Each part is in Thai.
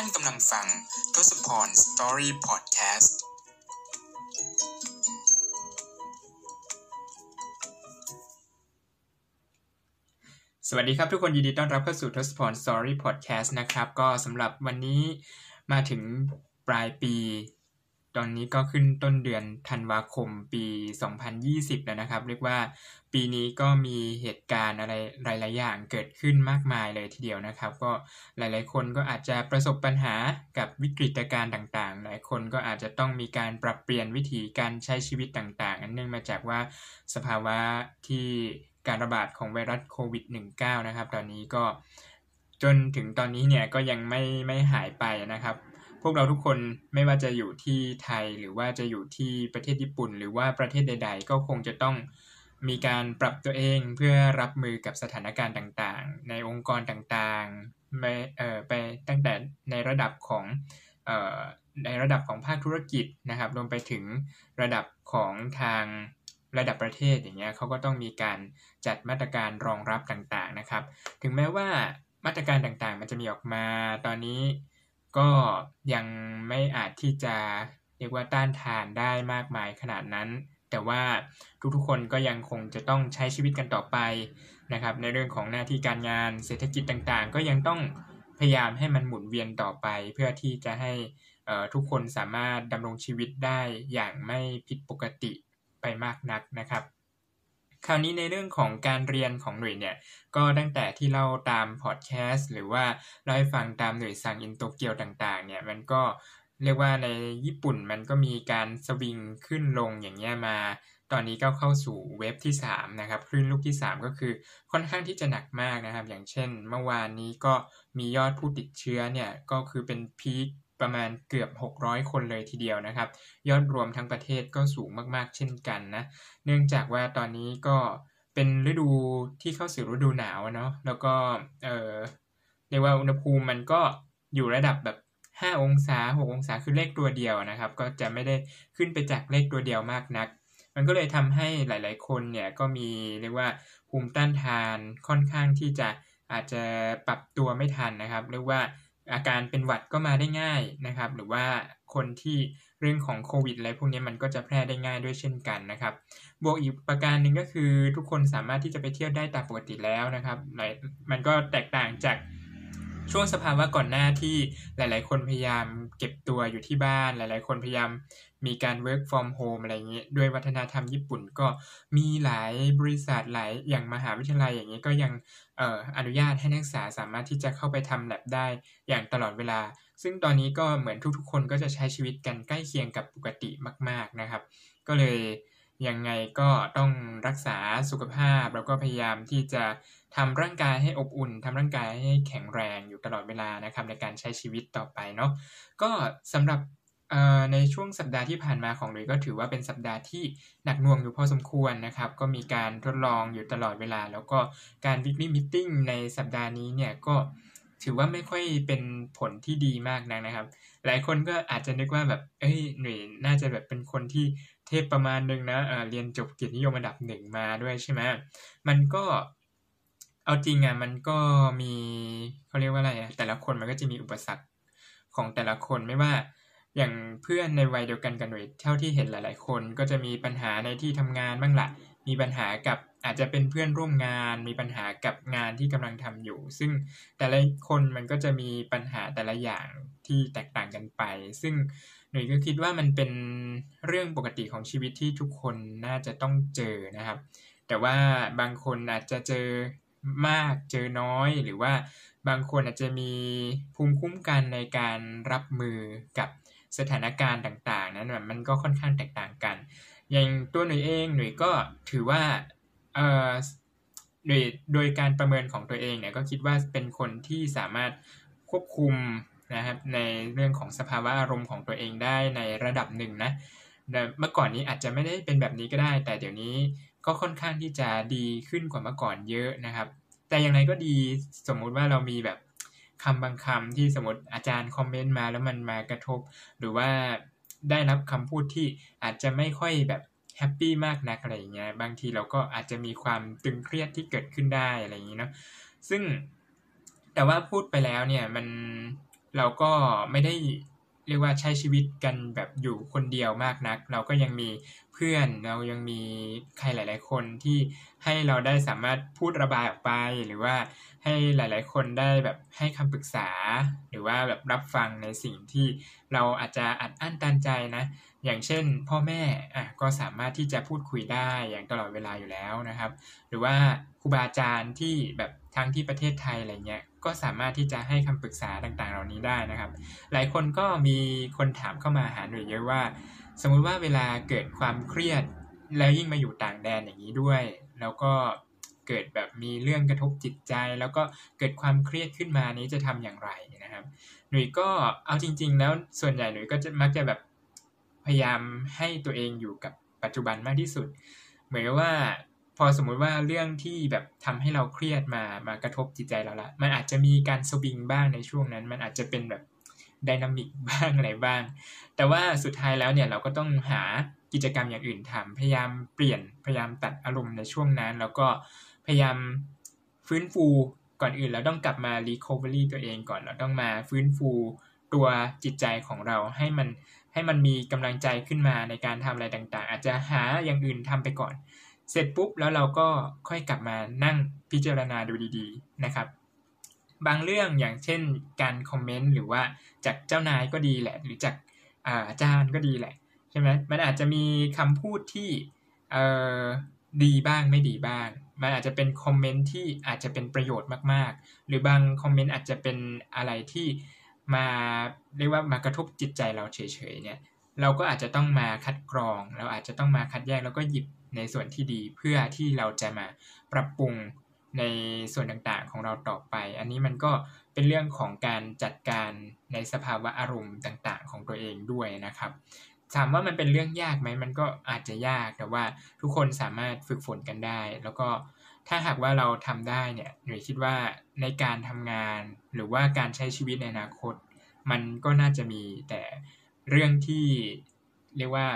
านกำลังฟังทศพรสตอรี่พอดแคสต์สวัสดีครับทุกคนยินดีต้อนรับเข้าสู่ทศพรสตอรี่พอดแคสต์นะครับ ก็สำหรับวันนี้มาถึงปลายปี ตอนนี้ก็ขึ้นต้นเดือนธันวาคมปี 2020 แล้วนะครับ เรียกว่าปีนี้ก็มีเหตุการณ์อะไรหลาย ๆ อย่างเกิดขึ้นมากมายเลยทีเดียวนะครับ ก็หลาย ๆ คนก็อาจจะประสบปัญหากับวิกฤตการณ์ต่าง ๆ หลายคนก็อาจจะต้องมีการปรับเปลี่ยนวิธีการใช้ชีวิตต่างๆเนื่องมาจากว่าสภาวะที่การระบาดของไวรัสโควิด -19 นะครับ ตอนนี้ก็จนถึงตอนนี้เนี่ยก็ยังไม่ไม่หายไปนะครับ พวกเราทุกคนไม่ว่าจะอยู่ที่ไทยหรือว่าจะอยู่ที่ประเทศญี่ปุ่น หรือว่าประเทศใด ๆ ก็คงจะต้องมีการปรับตัวเองเพื่อรับมือกับสถานการณ์ต่างๆ ในองค์กรต่างๆไปเอ่อไปตั้งแต่ในระดับของเอ่อในระดับของภาคธุรกิจนะครับรวมไปถึงระดับของทางระดับประเทศอย่างเงี้ยเขาก็ต้องมีการจัดมาตรการรองรับต่างๆนะครับ ถึงแม้ว่ามาตรการต่างๆ มันจะมีออกมาตอนนี้ ก็ยังไม่อาจที่จะเรียกว่าต้านทานได้มากมายขนาดนั้น แต่ว่าทุกๆคนก็ยังคงจะต้องใช้ชีวิตกันต่อไปนะครับ ในเรื่องของหน้าที่การงานเศรษฐกิจต่างๆ ก็ยังต้องพยายามให้มันหมุนเวียนต่อไป เพื่อที่จะให้ทุกคนสามารถดำรงชีวิตได้อย่างไม่ผิดปกติไปมากนักนะครับ คราวนี้ในเรื่องของการเรียนของหน่วยเนี่ย ก็ตั้งแต่ที่เราตามพอดแคสต์หรือว่าเราให้ฟังตามหน่วยสั่งอินโตเกียวต่างๆ เนี่ยมันก็เรียกว่าในญี่ปุ่นมันก็มีการสวิงขึ้นลงอย่างเงี้ยมา ตอนนี้ก็เข้าสู่เว็บที่3นะครับคลื่นลูกที่ 3 ก็คือค่อนข้างที่จะหนักมากนะครับ อย่างเช่น เมื่อวานนี้ก็มียอดผู้ติดเชื้อเนี่ยก็คือเป็นพีค ประมาณเกือบ 600 คนเลยทีเดียวนะครับ ยอดรวมทั้งประเทศก็สูงมากๆ เช่นกันนะ เนื่องจากว่าตอนนี้ก็เป็นฤดูที่เข้าสู่ฤดูหนาวเนาะแล้วก็เออเรียกว่าอุณหภูมิมันก็อยู่ระดับแบบ 5 องศา 6 องศาคือเลขตัวเดียวนะครับ ก็จะไม่ได้ขึ้นไปจากเลขตัวเดียวมากนัก มันก็เลยทำให้หลาย ๆ คนเนี่ยก็มีเรียกว่าภูมิต้านทานค่อนข้างที่จะอาจจะปรับตัวไม่ทันนะครับ เรียกว่า อาการเป็นหวัดก็มาได้ง่ายนะครับ หรือว่าคนที่เรื่องของโควิดอะไรพวกนี้มันก็จะแพร่ได้ง่ายด้วยเช่นกันนะครับ บวกอีกประการหนึ่งก็คือทุกคนสามารถที่จะไปเที่ยวได้ตามปกติแล้วนะครับมันก็แตกต่างจาก ช่วงสภาวะก่อนหน้าที่หลาย ๆ คนพยายามเก็บตัวอยู่ที่บ้าน หลาย ๆ คนพยายามมีการ work from home อะไรอย่างเงี้ยด้วยวัฒนธรรมญี่ปุ่นก็มีหลายบริษัทหลายอย่างมหาวิทยาลัยอย่างเงี้ยก็ยังเอออนุญาตให้นักศึกษาสามารถที่จะเข้าไปทำแลบได้อย่างตลอดเวลา ซึ่งตอนนี้ก็เหมือนทุก ๆ คนก็จะใช้ชีวิตกันใกล้เคียงกับปกติมาก ๆ นะครับ ก็เลยยังไงก็ต้องรักษาสุขภาพแล้วก็พยายามที่จะ ทำร่างกายให้อบอุ่นทำร่างกายให้แข็งแรงอยู่ตลอดเวลานะครับในการใช้ชีวิตต่อไปเนาะก็สำหรับในช่วงสัปดาห์ที่ผ่านมาของหลุยก็ถือว่าเป็นสัปดาห์ที่หนักหน่วงอยู่พอสมควรนะครับ ก็มีการทดลองอยู่ตลอดเวลา แล้วก็การ weekly meeting ในสัปดาห์นี้เนี่ยก็ถือว่าไม่ค่อยเป็นผลที่ดีมากนักนะครับ หลายคนก็อาจจะนึกว่าแบบ เอ้ยหนุ่ยน่าจะแบบเป็นคนที่เทพประมาณนึงนะเเรียนจบเกียรตินิยมอันดับหนึ่งมาด้วยใช่ไหมมันก็ เอาจริงอะมันก็มีเขาเรียกว่าอะไรอะแต่ละคนมันก็จะมีอุปสรรคของแต่ละคนไม่ว่าอย่างเพื่อนในวัยเดียวกันกันหน่วยเท่าที่เห็นหลาย ๆ คนก็จะมีปัญหาในที่ทำงานบ้างละมีปัญหากับอาจจะเป็นเพื่อนร่วมงาน มีปัญหากับงานที่กำลังทำอยู่ ซึ่งแต่ละคนมันก็จะมีปัญหาแต่ละอย่างที่แตกต่างกันไป ซึ่งหน่ยก็คิดว่ามันเป็นเรื่องปกติของชีวิตที่ทุกคนน่าจะต้องเจอนะครับ แต่ว่าบางคนอาจจะเจอ มากเจอน้อย หรือว่าบางคนอาจจะมีภูมิคุ้มกันในการรับมือกับสถานการณ์ต่าง ๆ นั้นมันก็ค่อนข้างแตกต่างกัน อย่างตัวหน่ยเองหน่ยก็ถือว่าเอ่อโดยโดยการประเมินของตัวเองเนี่ยก็คิดว่าเป็นคนที่สามารถควบคุมนะครับในเรื่องของสภาวะอารมณ์ของตัวเองได้ในระดับหนึ่งนะเมื่อก่อนนี้อาจจะไม่ได้เป็นแบบนี้ก็ได้ แต่เดี๋ยวนี้ ก็ค่อนข้างที่จะดีขึ้นกว่าเมื่อก่อนเยอะนะครับ แต่อย่างไรก็ดีสมมุติว่าเรามีแบบคำบางคำที่สมมติอาจารย์คอมเมนต์มาแล้วมันมากระทบ หรือว่าได้รับคำพูดที่อาจจะไม่ค่อยแบบ happy มากนักอะไรอย่างเงี้ยบางทีเราก็อาจจะมีความตึงเครียดที่เกิดขึ้นได้อะไรอย่างงี้เนาะซึ่งแต่ว่าพูดไปแล้วเนี่ยมันเราก็ไม่ได้ เรียกว่าใช้ชีวิตกันแบบอยู่คนเดียวมากนัก เราก็ยังมีเพื่อนเรายังมีใครหลาย ๆ คนที่ให้เราได้สามารถพูดระบายออกไป หรือว่าให้หลาย ๆ คนได้แบบให้คำปรึกษา หรือว่าแบบรับฟังในสิ่งที่เราอาจจะอัดอั้นตันใจนะ อย่างเช่น พ่อแม่อะก็สามารถที่จะพูดคุยได้อย่างตลอดเวลาอยู่แล้วนะครับ หรือว่าครูบาอาจารย์ที่แบบ ทั้งที่ประเทศไทยอะไรเงี้ยก็สามารถที่จะให้คำปรึกษาต่างๆ เหล่านี้ได้นะครับ หลายคนก็มีคนถามเข้ามาหาหน่วยเยอะว่า สมมุติว่าเวลาเกิดความเครียด แล้วยิ่งมาอยู่ต่างแดนอย่างนี้ด้วย แล้วก็เกิดแบบมีเรื่องกระทบจิตใจ แล้วก็เกิดความเครียดขึ้นมานี้จะทำอย่างไรนะครับ หนุ่ยก็เอาจริง ๆ แล้วส่วนใหญ่หนุ่ยก็จะมักจะแบบพยายามให้ตัวเองอยู่กับปัจจุบันมากที่สุด เหมือนว่า พอสมมุติว่าเรื่องที่แบบทำให้เราเครียดมามากระทบจิตใจเราละ มันอาจจะมีการสวิงบ้างในช่วงนั้น มันอาจจะเป็นแบบดินามิกบ้างอะไรบ้าง แต่ว่าสุดท้ายแล้วเนี่ยเราก็ต้องหากิจกรรมอย่างอื่นทำพยายามเปลี่ยนพยายามตัดอารมณ์ในช่วงนั้น แล้วก็พยายามฟื้นฟูก่อนอื่นแล้วต้องกลับมารีคอเวอรี่ตัวเองก่อนเราต้องมาฟื้นฟูตัวจิตใจของเราให้มันให้มันมีกำลังใจขึ้นมาในการทำอะไรต่างๆ อาจจะหาอย่างอื่นทำไปก่อน เสร็จปุ๊บแล้วเราก็ค่อยกลับมานั่งพิจารณาดูดีๆนะครับ บางเรื่องอย่างเช่นการคอมเมนต์หรือว่าจากเจ้านายก็ดีแหละ หรือจากอาจารย์ก็ดีแหละใช่ไหมมันอาจจะมีคำพูดที่ดีบ้างไม่ดีบ้าง มันอาจจะเป็นคอมเมนต์ที่อาจจะเป็นประโยชน์มากๆ หรือบางคอมเมนต์อาจจะเป็นอะไรที่มาเรียกว่ามากระทบจิตใจเราเฉยๆเนี่ยเราก็อาจจะต้องมาคัดกรอง เราอาจจะต้องมาคัดแยกแล้วก็หยิบ ในส่วนที่ดีเพื่อที่เราจะมาปรับปรุงในส่วนต่างๆของเราต่อไป อันนี้มันก็เป็นเรื่องของการจัดการในสภาวะอารมณ์ต่างๆ ของตัวเองด้วยนะครับถามว่ามันเป็นเรื่องยากไหมมันก็อาจจะยากแต่ว่าทุกคนสามารถฝึกฝนกันได้ แล้วก็ถ้าหากว่าเราทำได้เนี่ยหนูคิดว่าในการทำงานหรือว่าการใช้ชีวิตในอนาคต มันก็น่าจะมีแต่เรื่องที่เรียกว่า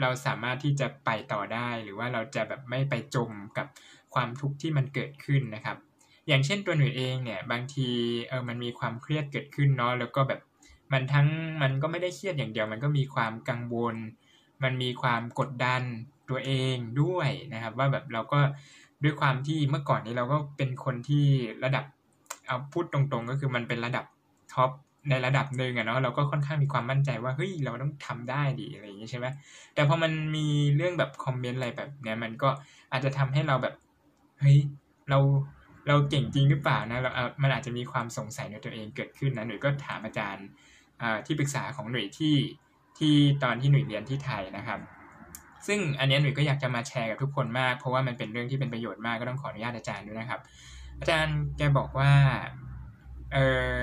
เราสามารถที่จะไปต่อได้ หรือว่าเราจะแบบไม่ไปจมกับความทุกข์ที่มันเกิดขึ้นนะครับ อย่างเช่นตัวหนูเองเนี่ยบางทีเออมันมีความเครียดเกิดขึ้นเนาะแล้วก็แบบมันทั้งมันก็ไม่ได้เครียดอย่างเดียว มันก็มีความกังวล มันมีความกดดันตัวเองด้วยนะครับ ว่าแบบเราก็ด้วยความที่เมื่อก่อนนี้เราก็เป็นคนที่ระดับเอาพูดตรงๆ ก็คือมันเป็นระดับท็อป ในระดับหนึ่งอะเนาะเราก็ค่อนข้างมีความมั่นใจว่าเฮ้ยเราต้องทำได้ดีอะไรอย่างเงี้ยใช่ไหมแต่พอมันมีเรื่องแบบคอมเมนต์อะไรแบบเนี้ยมันก็อาจจะทำให้เราแบบเฮ้ยเราเราเก่งจริงหรือเปล่านะเราเอามันอาจจะมีความสงสัยในตัวเองเกิดขึ้นนะหนุ่ยก็ถามอาจารย์ที่ปรึกษาของหนุ่ยที่ที่ตอนที่หนุ่ยเรียนที่ไทยนะครับ ซึ่งอันนี้หนุ่ยก็อยากจะมาแชร์กับทุกคนมาก เพราะว่ามันเป็นเรื่องที่เป็นประโยชน์มากก็ต้องขออนุญาตอาจารย์ด้วยนะครับ อาจารย์แกบอกว่าเออ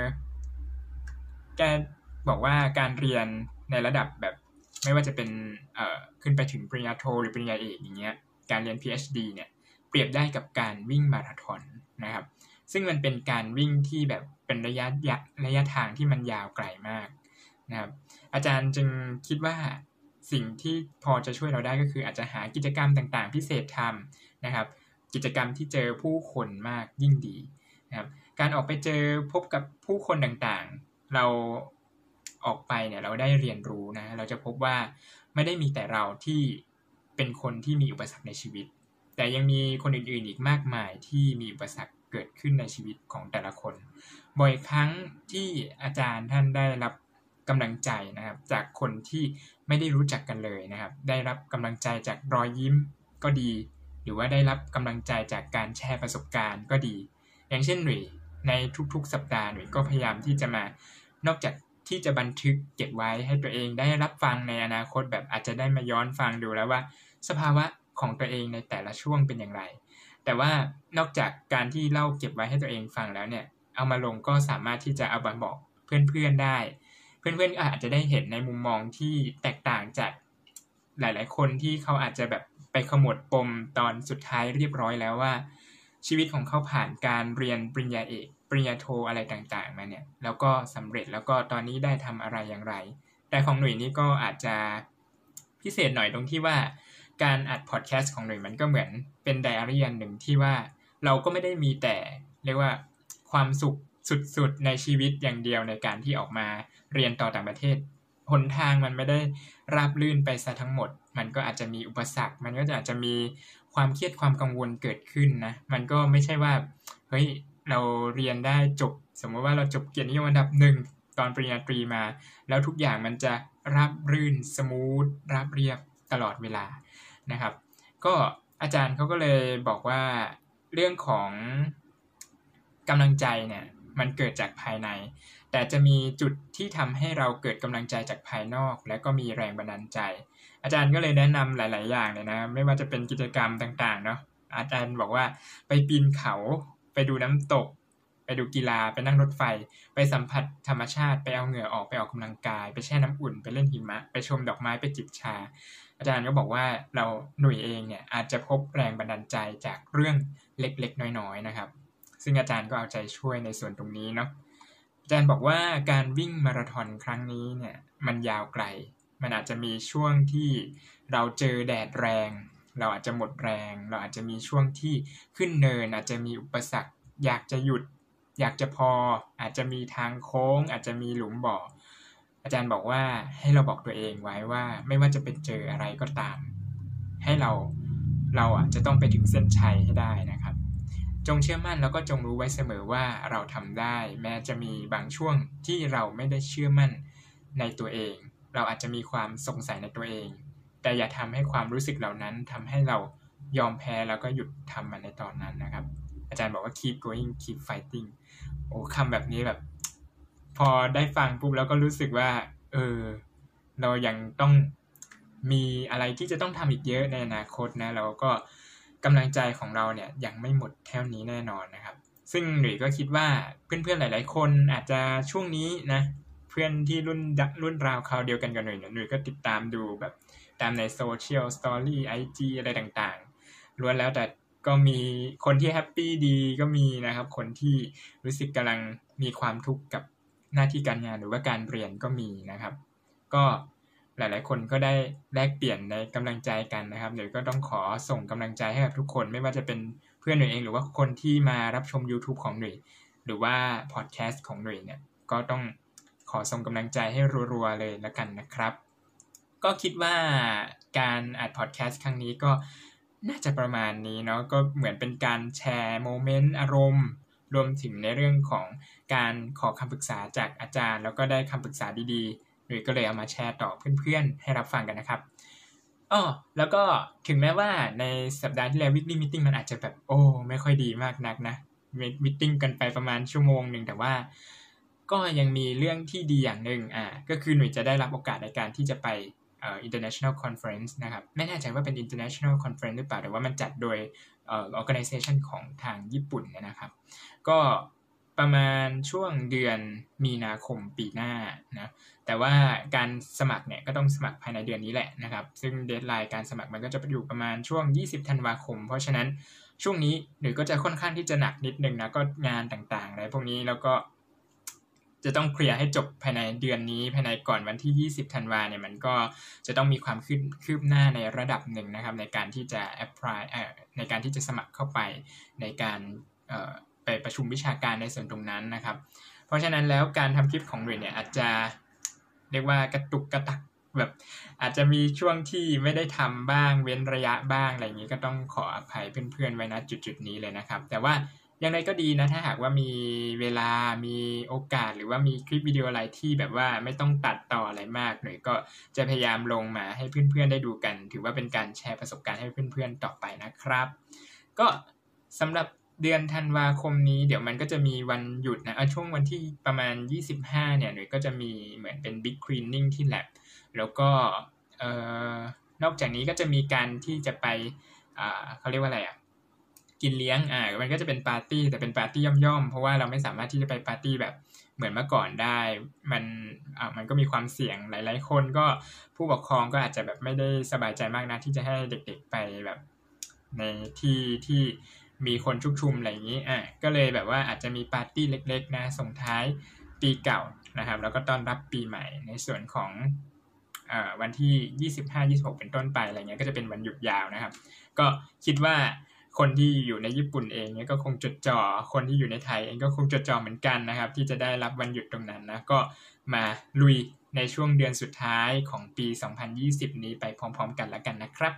แกบอกว่าการเรียนในระดับแบบไม่ว่าจะเป็นเอ่อขึ้นไปถึงปริญญาโทหรือปริญญาเอกอย่างเงี้ยการเรียน PhD เนี่ยเปรียบได้กับการวิ่งมาราธอนนะครับ ซึ่งมันเป็นการวิ่งที่แบบเป็นระยะระยะทางที่มันยาวไกลมากนะครับอาจารย์จึงคิดว่าสิ่งที่พอจะช่วยเราได้ก็คืออาจจะหากิจกรรมต่างๆ พิเศษทำนะครับ กิจกรรมที่เจอผู้คนมากยิ่งดีนะครับการออกไปเจอพบกับผู้คนต่าง เราออกไปเนี่ยเราได้เรียนรู้นะ เราจะพบว่าไม่ได้มีแต่เราที่เป็นคนที่มีอุปสรรคในชีวิต แต่ยังมีคนอื่นๆอีกมากมายที่มีอุปสรรคเกิดขึ้นในชีวิตของแต่ละคน บ่อยครั้งที่อาจารย์ท่านได้รับกำลังใจนะครับ จากคนที่ไม่ได้รู้จักกันเลยนะครับ ได้รับกำลังใจจากรอยยิ้มก็ดี หรือว่าได้รับกำลังใจจากการแชร์ประสบการณ์ก็ดี อย่างเช่นหนุ่ยในทุกๆ สัปดาห์หนุ่ยก็พยายามที่จะมา นอกจากที่จะบันทึกเก็บไว้ให้ตัวเองได้รับฟังในอนาคตแบบอาจจะได้มาย้อนฟังดูแล้วว่า สภาวะของตัวเองในแต่ละช่วงเป็นอย่างไร แต่ว่านอกจากการที่เล่าเก็บไว้ให้ตัวเองฟังแล้วเนี่ย เอามาลงก็สามารถที่จะเอามาบอกเพื่อนๆได้ เพื่อนๆอาจจะได้เห็นในมุมมองที่แตกต่างจากหลาย ๆ คนที่เขาอาจจะแบบไปขมวดปมตอนสุดท้ายเรียบร้อยแล้วว่า ชีวิตของเขาผ่านการเรียนปริญญาเอก ปริญญาโทอะไรต่างๆมาเนี่ยแล้วก็สำเร็จแล้วก็ตอนนี้ได้ทำอะไรอย่างไร แต่ของหน่วยนี้ก็อาจจะพิเศษหน่อยตรงที่ว่าการอัดพอดแคสต์ของหน่วยมันก็เหมือนเป็นไดอารี่อันหนึ่งที่ว่าเราก็ไม่ได้มีแต่เรียกว่าความสุขสุดๆในชีวิตอย่างเดียวในการที่ออกมาเรียนต่อต่างประเทศหนทางมันไม่ได้ราบลื่นไปซะทั้งหมด มันก็อาจจะมีอุปสรรค มันก็อาจจะมีความเครียดความกังวลเกิดขึ้นนะ มันก็ไม่ใช่ว่า เฮ้ย เราเรียนได้จบ สมมติว่าเราจบเกียรตินิยมอันดับหนึ่งตอนปริญญาตรีมา แล้วทุกอย่างมันจะราบรื่นสมูทราบเรียบตลอดเวลานะครับ ก็อาจารย์เขาก็เลยบอกว่าเรื่องของกำลังใจเนี่ยมันเกิดจากภายใน แต่จะมีจุดที่ทำให้เราเกิดกำลังใจจากภายนอก และก็มีแรงบันดาลใจ อาจารย์ก็เลยแนะนำหลาย ๆ อย่างเลยนะ ไม่ว่าจะเป็นกิจกรรมต่าง ๆ เนาะอาจารย์บอกว่าไปปีนเขา ไปดูน้ำตก ไปดูกีฬาไปนั่งรถไฟ ไปสัมผัสธรรมชาติไปเอาเหงื่อออกไปออกกำลังกาย ไปแช่น้ำอุ่นไปเล่นหิมะ ไปชมดอกไม้ไปจิบชา อาจารย์ก็บอกว่าเราหนุ่ยเองเนี่ยอาจจะพบแรงบันดาลใจจากเรื่องเล็กๆ น้อยๆนะครับ ซึ่งอาจารย์ก็เอาใจช่วยในส่วนตรงนี้เนาะอาจารย์บอกว่าการวิ่งมาราธอนครั้งนี้เนี่ยมันยาวไกล มันอาจจะมีช่วงที่เราเจอแดดแรง เราอาจจะหมดแรง เราอาจจะมีช่วงที่ขึ้นเนิน อาจจะมีอุปสรรค อยากจะหยุด อยากจะพอ อาจจะมีทางโค้ง อาจจะมีหลุมบ่อ อาจารย์บอกว่าให้เราบอกตัวเองไว้ว่า ไม่ว่าจะเป็นเจออะไรก็ตาม ให้เราเราอะจะต้องไปถึงเส้นชัยให้ได้นะครับ จงเชื่อมั่นแล้วก็จงรู้ไว้เสมอว่าเราทำได้ แม้จะมีบางช่วงที่เราไม่ได้เชื่อมั่นในตัวเอง เราอาจจะมีความสงสัยในตัวเอง แต่อย่าทำให้ความรู้สึกเหล่านั้นทำให้เรายอมแพ้แล้วก็หยุดทำมันในตอนนั้นนะครับ อาจารย์บอกว่า keep going keep fighting โอ้คำแบบนี้แบบ พอได้ฟังปุ๊บแล้วก็รู้สึกว่า เออ เรายังต้องมีอะไรที่จะต้องทำอีกเยอะในอนาคตนะเราก็กำลังใจของเราเนี่ยยังไม่หมดเท่านี้แน่นอนนะครับ ซึ่งหนุ่ยก็คิดว่าเพื่อนๆหลาย ๆ คนอาจจะช่วงนี้นะ เพื่อนที่รุ่นรุ่นราวคราวเดียวกันกับหนุ่ยเนี่ยหนุ่ยก็ติดตามดูแบบตามในโซเชียล story IG อะไรต่างๆล้วนแล้วแต่ก็มีคนที่ happy ดีก็มีนะครับ คนที่รู้สึกกำลังมีความทุกข์กับหน้าที่การงานหรือว่าการเรียนก็มีนะครับ ก็หลาย ๆ คนก็ได้แลกเปลี่ยนในกำลังใจกันนะครับเดี๋ยวก็ต้องขอส่งกำลังใจให้กับทุกคนไม่ว่าจะเป็นเพื่อนหน่วยเอง หรือว่าคนที่มารับชม YouTube ของหน่วยหรือว่าพอดแคสต์ของหน่วยเนี่ยก็ต้อง ขอส่งกำลังใจให้รัวๆเลยละกันนะครับ ก็คิดว่าการอัดพอดแคสต์ครั้งนี้ก็น่าจะประมาณนี้เนาะก็เหมือนเป็นการแชร์โมเมนต์อารมณ์ รวมถึงในเรื่องของการขอคำปรึกษาจากอาจารย์ แล้วก็ได้คำปรึกษาดีๆหรือก็เลยเอามาแชร์ต่อเพื่อนๆ ให้รับฟังกันนะครับอ๋อแล้วก็ถึงแม้ว่าในสัปดาห์ที่แล้ววิกฤตมิ팅มันอาจจะแบบโอ้ไม่ค่อยดีมากนักนะมิ팅กันไปประมาณชั่วโมงหนึ่งแต่ว่า ก็ยังมีเรื่องที่ดีอย่างหนึ่งอ่าก็คือหนุ่ยจะได้รับโอกาสในการที่จะไปเอ่อ international conference นะครับ ไม่แน่ใจว่าเป็น international conference หรือเปล่าแต่ว่ามันจัดโดยเอ่อ organization ของทางญี่ปุ่นนะครับ ก็ประมาณช่วงเดือนมีนาคมปีหน้านะแต่ว่าการสมัครเนี่ยก็ต้องสมัครภายในเดือนนี้แหละนะครับ ซึ่งเดทไลน์การสมัครมันก็จะอยู่ประมาณช่วง 20 ธันวาคม เพราะฉะนั้นช่วงนี้หรือก็จะค่อนข้างที่จะหนักนิดนึงนะก็งานต่างๆอะไรพวกนี้แล้วก็ จะต้องเคลียร์ให้จบภายในเดือนนี้ภายในก่อนวันที่ 20 ธันวาเนี่ยมันก็จะต้องมีความคืบคืบหน้าในระดับหนึ่งนะครับ ในการที่จะ apply ในการที่จะสมัครเข้าไปในการไปประชุมวิชาการในส่วนตรงนั้นนะครับ เพราะฉะนั้นแล้วการทำคลิปของหน่วยเนี่ยอาจจะเรียกว่ากระตุกกระตักแบบอาจจะมีช่วงที่ไม่ได้ทำบ้างเว้นระยะบ้างอะไรอย่างนี้ก็ต้องขออภัยเพื่อนๆไว้นะจุดๆนี้เลยนะครับ แต่ว่า อย่างไรก็ดีนะ ถ้าหากว่ามีเวลามีโอกาสหรือว่ามีคลิปวิดีโออะไรที่แบบว่าไม่ต้องตัดต่ออะไรมากหน่อยก็จะพยายามลงมาให้เพื่อนๆได้ดูกัน ถือว่าเป็นการแชร์ประสบการณ์ให้เพื่อนๆต่อไปนะครับ ก็สำหรับเดือนธันวาคมนี้เดี๋ยวมันก็จะมีวันหยุดนะช่วงวันที่ประมาณ 25 เนี่ยหน่ยก็จะมีเหมือนเป็น Big Cleaning ที่ lab แล้วก็เอ่อนอกจากนี้ก็จะมีการที่จะไปอ่าเขาเรียกว่าอะไรอะ กินเลี้ยงอ่ามันก็จะเป็นปาร์ตี้แต่เป็นปาร์ตี้ย่อมๆ เพราะว่าเราไม่สามารถที่จะไปปาร์ตี้แบบเหมือนเมื่อก่อนได้ มันอ่ามันก็มีความเสี่ยงหลาย ๆ คนก็ผู้ปกครองก็อาจจะแบบไม่ได้สบายใจมากนะที่จะให้เด็ก ๆไปแบบ ในที่ที่มีคนชุกชุมอะไรอย่างนี้อะก็เลยแบบว่าอาจจะมีปาร์ตี้เล็ก ๆ นะส่งท้ายปีเก่านะครับ แล้วก็ต้อนรับปีใหม่ในส่วนของอวันที่ 25-26 เป็นต้นไปอะไรเงี้ยก็จะเป็นวันหยุดยาวนะครับ ก็คิดว่า คนที่อยู่ในญี่ปุ่นเองเนี่ยก็คงจดจ่อ คนที่อยู่ในไทยเองก็คงจดจ่อเหมือนกันนะครับ ที่จะได้รับวันหยุดตรงนั้นนะก็มาลุยในช่วงเดือนสุดท้ายของปี 2020 นี้ไปพร้อม ๆ กันแล้วกันนะครับ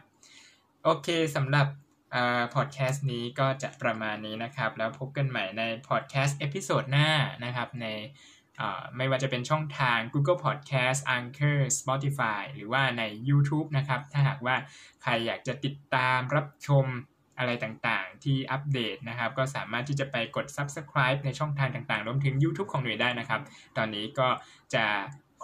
โอเคสำหรับพอดแคสต์นี้ก็จะประมาณนี้นะครับ แล้วพบกันใหม่ในพอดแคสต์ episode หน้านะครับในไม่ว่าจะเป็นช่องทาง Google Podcast Anchor Spotify หรือว่าใน YouTube นะครับ ถ้าหากว่าใครอยากจะติดตามรับชม อะไรต่างๆ ที่อัปเดตนะครับ ก็สามารถที่จะไปกด Subscribe ในช่องทางต่างๆ รวมถึง YouTube ของหนุ่ยได้นะครับ ตอนนี้ก็จะ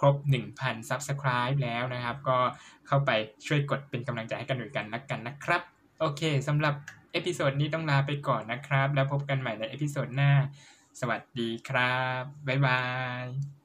ครบ 1,000 Subscribe แล้วนะครับ ก็เข้าไปช่วยกดเป็นกำลังใจให้กันหนุ่ยกันละกันนะครับ โอเคสำหรับ episode นี้ต้องลาไปก่อนนะครับ แล้วพบกันใหม่ใน episode หน้า สวัสดีครับ bye bye